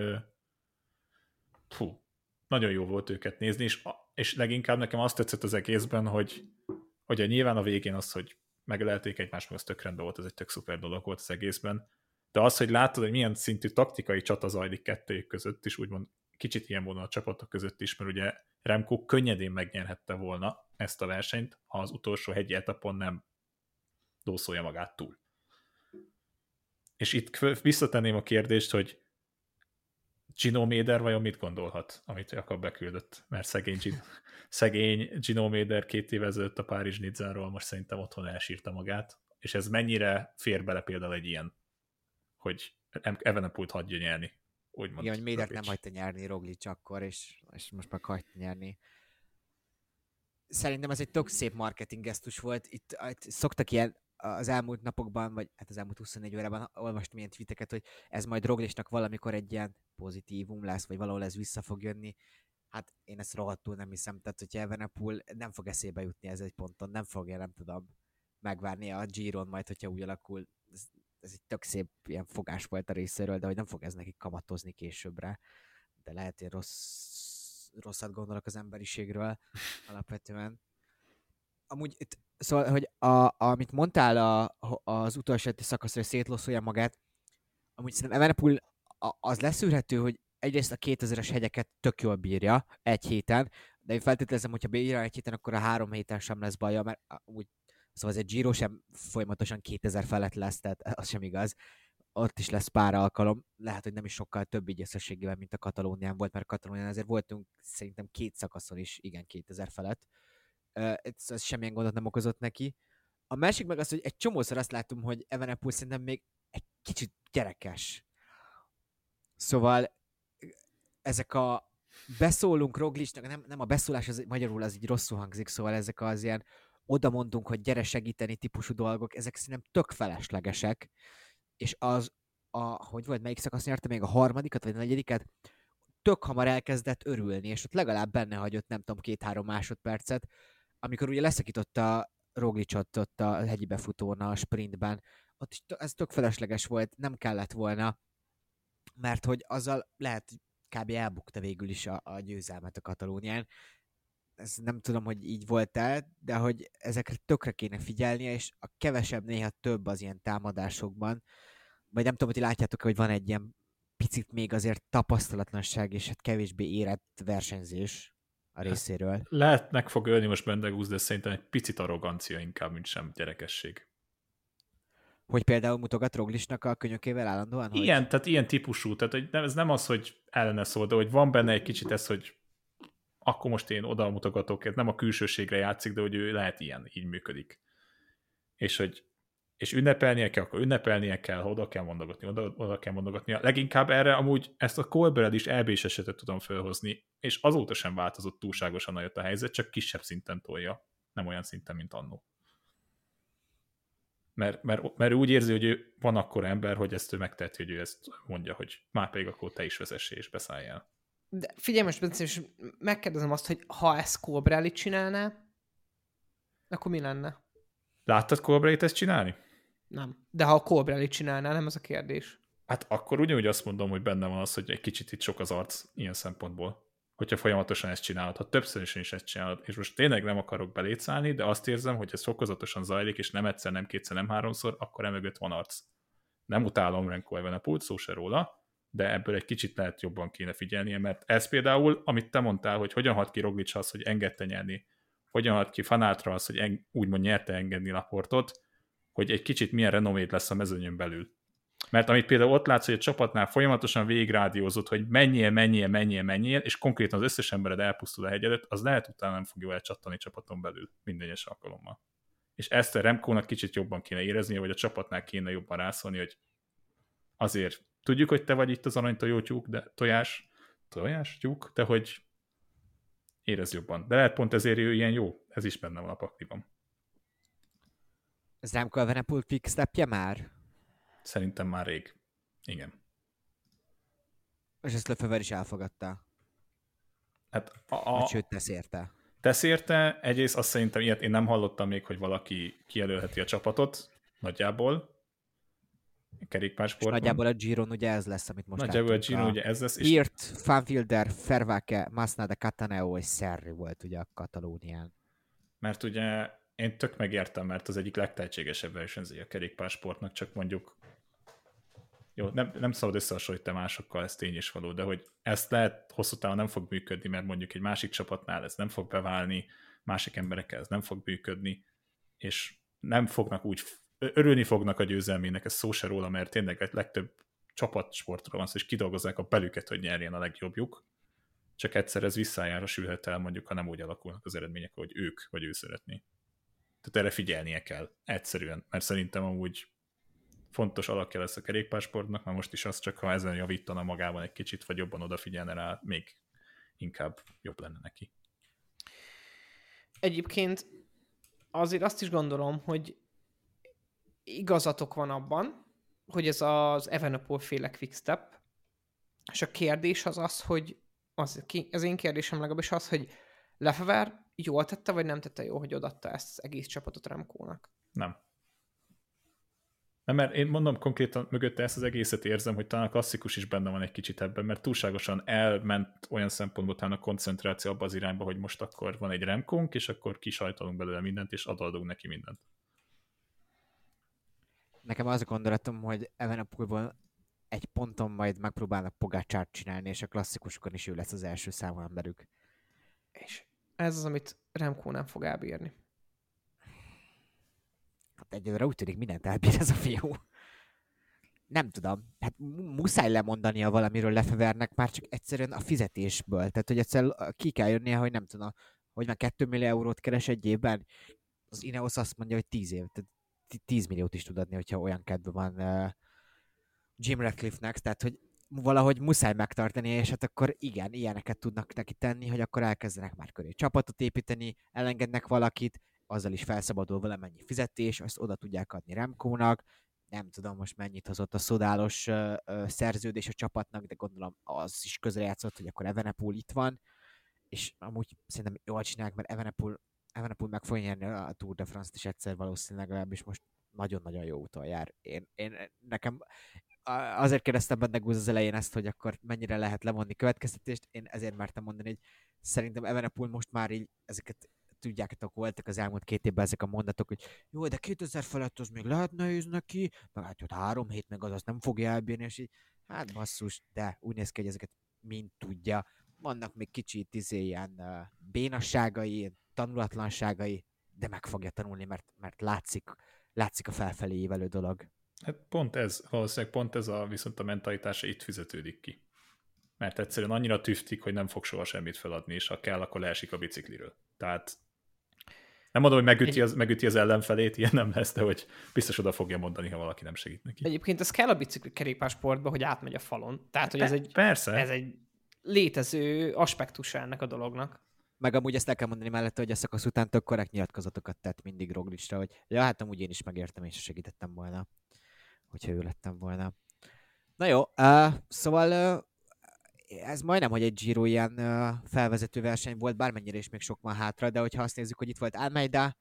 fú, nagyon jó volt őket nézni, és, és leginkább nekem azt tetszett az egészben, hogy, hogy a nyilván a végén az, hogy megelelték egymást, meg az tök rendben volt, ez egy tök szuper dolog volt az egészben, de az, hogy látod, hogy milyen szintű taktikai csata zajlik kettőjük között is, úgymond kicsit ilyen volna a csapatok között is, mert ugye Remco könnyedén megnyerhette volna ezt a versenyt, ha az utolsó hegyi etapon nem dószolja magát túl. És itt visszatenném a kérdést, hogy Gino Méder vajon mit gondolhat, amit Jakab beküldött? Mert szegény, Gino, szegény Gino Méder két éve ezelőtt a Párizs Nidzáról most szerintem otthon elsírta magát, és ez mennyire fér bele például egy ilyen, hogy Evenepult hagyja nyerni. Úgymond, Igen, hogy Médert nem hagyta nyerni Roglic akkor, és, és most meg hagyta nyerni. Szerintem ez egy tök szép marketing gesztus volt. Itt, itt szoktak ilyen az elmúlt napokban, vagy hát az elmúlt 24 órában olvastam ilyen tweeteket, hogy ez majd Roglicnak valamikor egy ilyen pozitívum lesz, vagy valahol ez vissza fog jönni. Hát én ezt rohadtul nem hiszem, tehát hogyha Evenepul nem fog eszébe jutni ez egy ponton, nem fogja, nem tudom, megvárni a Giron majd, hogyha úgy alakul. Ez, ez egy tök szép ilyen fogás volt a részéről, de hogy nem fog ez neki kamatozni későbbre. De lehet, hogy rossz, rosszat gondolok az emberiségről alapvetően. Amúgy itt, szóval, hogy a, amit mondtál a, az utolsó szakaszra, hogy szétlosszolja magát, amúgy szerintem Evenepul az leszűrhető, hogy egyrészt a 2000-es hegyeket tök jól bírja egy héten, de én feltételezem, hogyha bírja egy héten, akkor a három héten sem lesz baja, mert úgy Szóval egy Giro sem folyamatosan 2000 felett lesz, tehát az sem igaz. Ott is lesz pár alkalom, lehet, hogy nem is sokkal több így összességében, mint a Katalónián volt, mert Katalónián azért voltunk szerintem két szakaszon is, igen, 2000 felett. Ez, ez semmilyen gondot nem okozott neki. A másik meg az, hogy egy csomószor azt látom, hogy Evenepul szerintem még egy kicsit gyerekes. Szóval ezek a beszólunk Roglicnak, nem, nem a beszólás az magyarul az így rosszul hangzik, szóval ezek az ilyen oda mondunk, hogy gyere segíteni típusú dolgok, ezek szerintem tök feleslegesek, és az a, hogy volt, melyik szakasz nyerte még a harmadikat, vagy a negyediket, tök hamar elkezdett örülni, és ott legalább benne hagyott, nem tudom, két-három másodpercet, amikor ugye leszakította Roglicot ott a hegyi befutón a sprintben, ott ez tök felesleges volt, nem kellett volna, mert hogy azzal lehet, kb. elbukta végül is a, a győzelmet a Katalónián. Ez nem tudom, hogy így volt-e, de hogy ezekre tökre kéne figyelnie, és a kevesebb néha több az ilyen támadásokban, vagy nem tudom, hogy látjátok hogy van egy ilyen picit még azért tapasztalatlanság, és hát kevésbé érett versenyzés a részéről. Lehet meg fog ölni most Bendegúz, de szerintem egy picit arrogancia inkább, mint sem gyerekesség. Hogy például mutogat Roglisnak a könyökével állandóan? Hogy... Ilyen, tehát ilyen típusú, tehát hogy nem, ez nem az, hogy ellene szól, de hogy van benne egy kicsit ez, hogy akkor most én oda mutogatok, ez nem a külsőségre játszik, de hogy ő lehet ilyen, így működik. És hogy és ünnepelnie kell, akkor ünnepelnie kell, oda kell mondogatni, oda, oda kell mondogatni. Leginkább erre amúgy ezt a Colbert is eb esetet tudom felhozni, és azóta sem változott túlságosan nagyot a helyzet, csak kisebb szinten tolja, nem olyan szinten, mint annó. Mert, mert, mert ő úgy érzi, hogy ő van akkor ember, hogy ezt ő megteheti, hogy ő ezt mondja, hogy már pedig akkor te is vezessé és beszálljál. De figyelj most, Bence, és megkérdezem azt, hogy ha ezt Colbrelli csinálná, akkor mi lenne? Láttad Colbrelli ezt csinálni? Nem. De ha a Colbrelli csinálná, nem az a kérdés. Hát akkor ugyanúgy azt mondom, hogy benne van az, hogy egy kicsit itt sok az arc ilyen szempontból. Hogyha folyamatosan ezt csinálod, ha többször is, is ezt csinálod, és most tényleg nem akarok belétszállni, de azt érzem, hogy ez fokozatosan zajlik, és nem egyszer, nem kétszer, nem háromszor, akkor emögött van arc. Nem utálom Renko Evenepult, szó se róla, de ebből egy kicsit lehet jobban kéne figyelnie, mert ez például, amit te mondtál, hogy hogyan hat ki Roglic az, hogy engedte nyerni, hogyan hat ki Fanátra az, hogy en, úgymond nyerte engedni Laportot, hogy egy kicsit milyen renomét lesz a mezőnyön belül. Mert amit például ott látsz, hogy a csapatnál folyamatosan végigrádiózott, hogy menjél, menjél, menjél, menjél, és konkrétan az összes embered elpusztul a hegyedet, az lehet utána nem fog jól elcsattani csapaton belül minden egyes alkalommal. És ezt a Remkónak kicsit jobban kéne éreznie, vagy a csapatnál kéne jobban rászólni, hogy azért tudjuk, hogy te vagy itt az aranytojó tyúk, de tojás, tojás tyúk, de hogy érez jobban. De lehet pont ezért ő ilyen jó, ez is benne van a pakliban. Ez nem Evenepoel quickstepje már? Szerintem már rég. Igen. És ezt Lefever is elfogadta. Hát a, a, Vagy sőt, tesz érte. Tesz érte, egyrészt azt szerintem ilyet én nem hallottam még, hogy valaki kijelölheti a csapatot, nagyjából, kerékpársportban. És nagyjából a Giron ugye ez lesz, amit most Nagyjából a láttunk. Giro ugye ez lesz. És Írt, Fanfielder, Fervake, Masnada, Cataneo és Serri volt ugye a Katalónián. Mert ugye én tök megértem, mert az egyik legtehetségesebb versenyzője a kerékpársportnak, csak mondjuk jó, nem, nem szabad összehasonlítani másokkal, ez tény is való, de hogy ezt lehet hosszú távon nem fog működni, mert mondjuk egy másik csapatnál ez nem fog beválni, másik emberekkel ez nem fog működni, és nem fognak úgy, örülni fognak a győzelmének, ez szó se róla, mert tényleg egy legtöbb csapatsportról van szó, és kidolgozzák a belüket, hogy nyerjen a legjobbjuk, csak egyszer ez visszájára sülhet el, mondjuk, ha nem úgy alakulnak az eredmények, hogy ők vagy ő szeretné. Tehát erre figyelnie kell, egyszerűen, mert szerintem amúgy fontos alakja lesz a kerékpársportnak, mert most is az csak, ha ezen javítana magában egy kicsit, vagy jobban odafigyelne rá, még inkább jobb lenne neki. Egyébként azért azt is gondolom, hogy igazatok van abban, hogy ez az Evenepoel féle quickstep, és a kérdés az az, hogy az, az én kérdésem legalábbis az, hogy Lefever jól tette, vagy nem tette jó, hogy odatta ezt az egész csapatot Remkónak? Nem. Nem, mert én mondom konkrétan mögötte ezt az egészet érzem, hogy talán a klasszikus is benne van egy kicsit ebben, mert túlságosan elment olyan szempontból talán a koncentráció abba az irányba, hogy most akkor van egy remkónk, és akkor kisajtolunk belőle mindent, és adadunk neki mindent. Nekem az a gondolatom, hogy Evenepoelból egy ponton majd megpróbálnak Pogácsárt csinálni, és a klasszikusokon is ő lesz az első számú emberük. És ez az, amit Remco nem fog elbírni. Hát egyelőre úgy tűnik mindent elbír ez a fiú. Nem tudom, hát muszáj lemondania valamiről Lefevernek már csak egyszerűen a fizetésből. Tehát, hogy egyszer ki kell jönnie, hogy nem tudom, hogy már 2 millió eurót keres egy évben. Az Ineos azt mondja, hogy 10 év. Tehát 10 milliót is tud adni, hogyha olyan kedve van uh, Jim Ratcliffe-nek, tehát hogy valahogy muszáj megtartani, és hát akkor igen, ilyeneket tudnak neki tenni, hogy akkor elkezdenek már köré csapatot építeni, elengednek valakit, azzal is felszabadul valamennyi fizetés, azt oda tudják adni Remkónak, nem tudom most mennyit hozott a szodálos ö, ö, szerződés a csapatnak, de gondolom az is közrejátszott, hogy akkor Evenepul itt van, és amúgy szerintem jól csinálják, mert Evenepul, Evenepul meg fogja nyerni a Tour de France-t is egyszer valószínűleg legalábbis most nagyon-nagyon jó úton jár. Én, én nekem azért kérdeztem benne Gúz az elején ezt, hogy akkor mennyire lehet levonni következtetést, én ezért mertem mondani, hogy szerintem Evenepul most már így ezeket tudjátok, voltak az elmúlt két évben ezek a mondatok, hogy jó, de 2000 felett az még lehet nehéz neki, meg hát ott három hét meg az azt nem fogja elbírni, és így, hát basszus, de úgy néz ki, hogy ezeket mind tudja. Vannak még kicsit izé, ilyen bénasságai, tanulatlanságai, de meg fogja tanulni, mert, mert látszik, látszik a felfelé évelő dolog. Hát pont ez, valószínűleg pont ez a, viszont a mentalitása itt fizetődik ki. Mert egyszerűen annyira tüftik, hogy nem fog soha semmit feladni, és ha kell, akkor leesik a bicikliről. Tehát nem mondom, hogy megüti az, megüti az ellenfelét, ilyen nem lesz, de hogy biztos oda fogja mondani, ha valaki nem segít neki. Egyébként ez kell a bicikli kerékpársportba, hogy átmegy a falon. Tehát, hogy ez egy, Persze. ez egy létező aspektusa ennek a dolognak. Meg amúgy ezt el kell mondani mellette, hogy a szakasz után tök korrekt nyilatkozatokat tett mindig Roglicsra, hogy ja, hát amúgy én is megértem, és segítettem volna, hogyha ő lettem volna. Na jó, uh, szóval uh, ez majdnem, hogy egy Giro ilyen uh, felvezető verseny volt, bármennyire is még sok van hátra, de hogyha azt nézzük, hogy itt volt Almeida,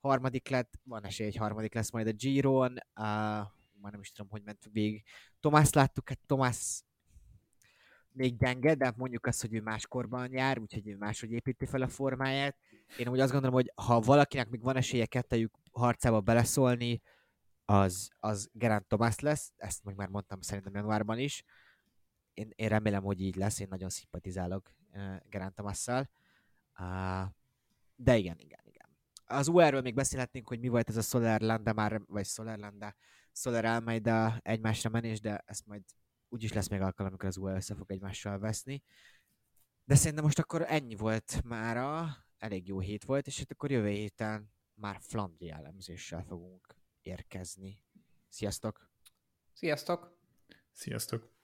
harmadik lett, van esély, hogy harmadik lesz majd a Giron, uh, már nem is tudom, hogy ment végig. Tomás láttuk, hát Tomás még gyenge, de mondjuk azt, hogy ő máskorban jár, úgyhogy ő máshogy építi fel a formáját. Én úgy azt gondolom, hogy ha valakinek még van esélye kettejük harcába beleszólni, az, az Gerant Tomás lesz, ezt meg már mondtam szerintem januárban is. Én, én remélem, hogy így lesz, én nagyon szimpatizálok uh, Gerant Tomásszal. Uh, de igen, igen, igen. Az UR-ről még beszélhetnénk, hogy mi volt ez a Solar Landa már, vagy Solar Landa, Solar Almeida egymásra menés, de ezt majd úgyis lesz még alkalom, amikor az UR össze fog egymással veszni. De szerintem most akkor ennyi volt mára, elég jó hét volt, és hát akkor jövő héten már Flandri elemzéssel fogunk érkezni. Sziasztok! Sziasztok! Sziasztok!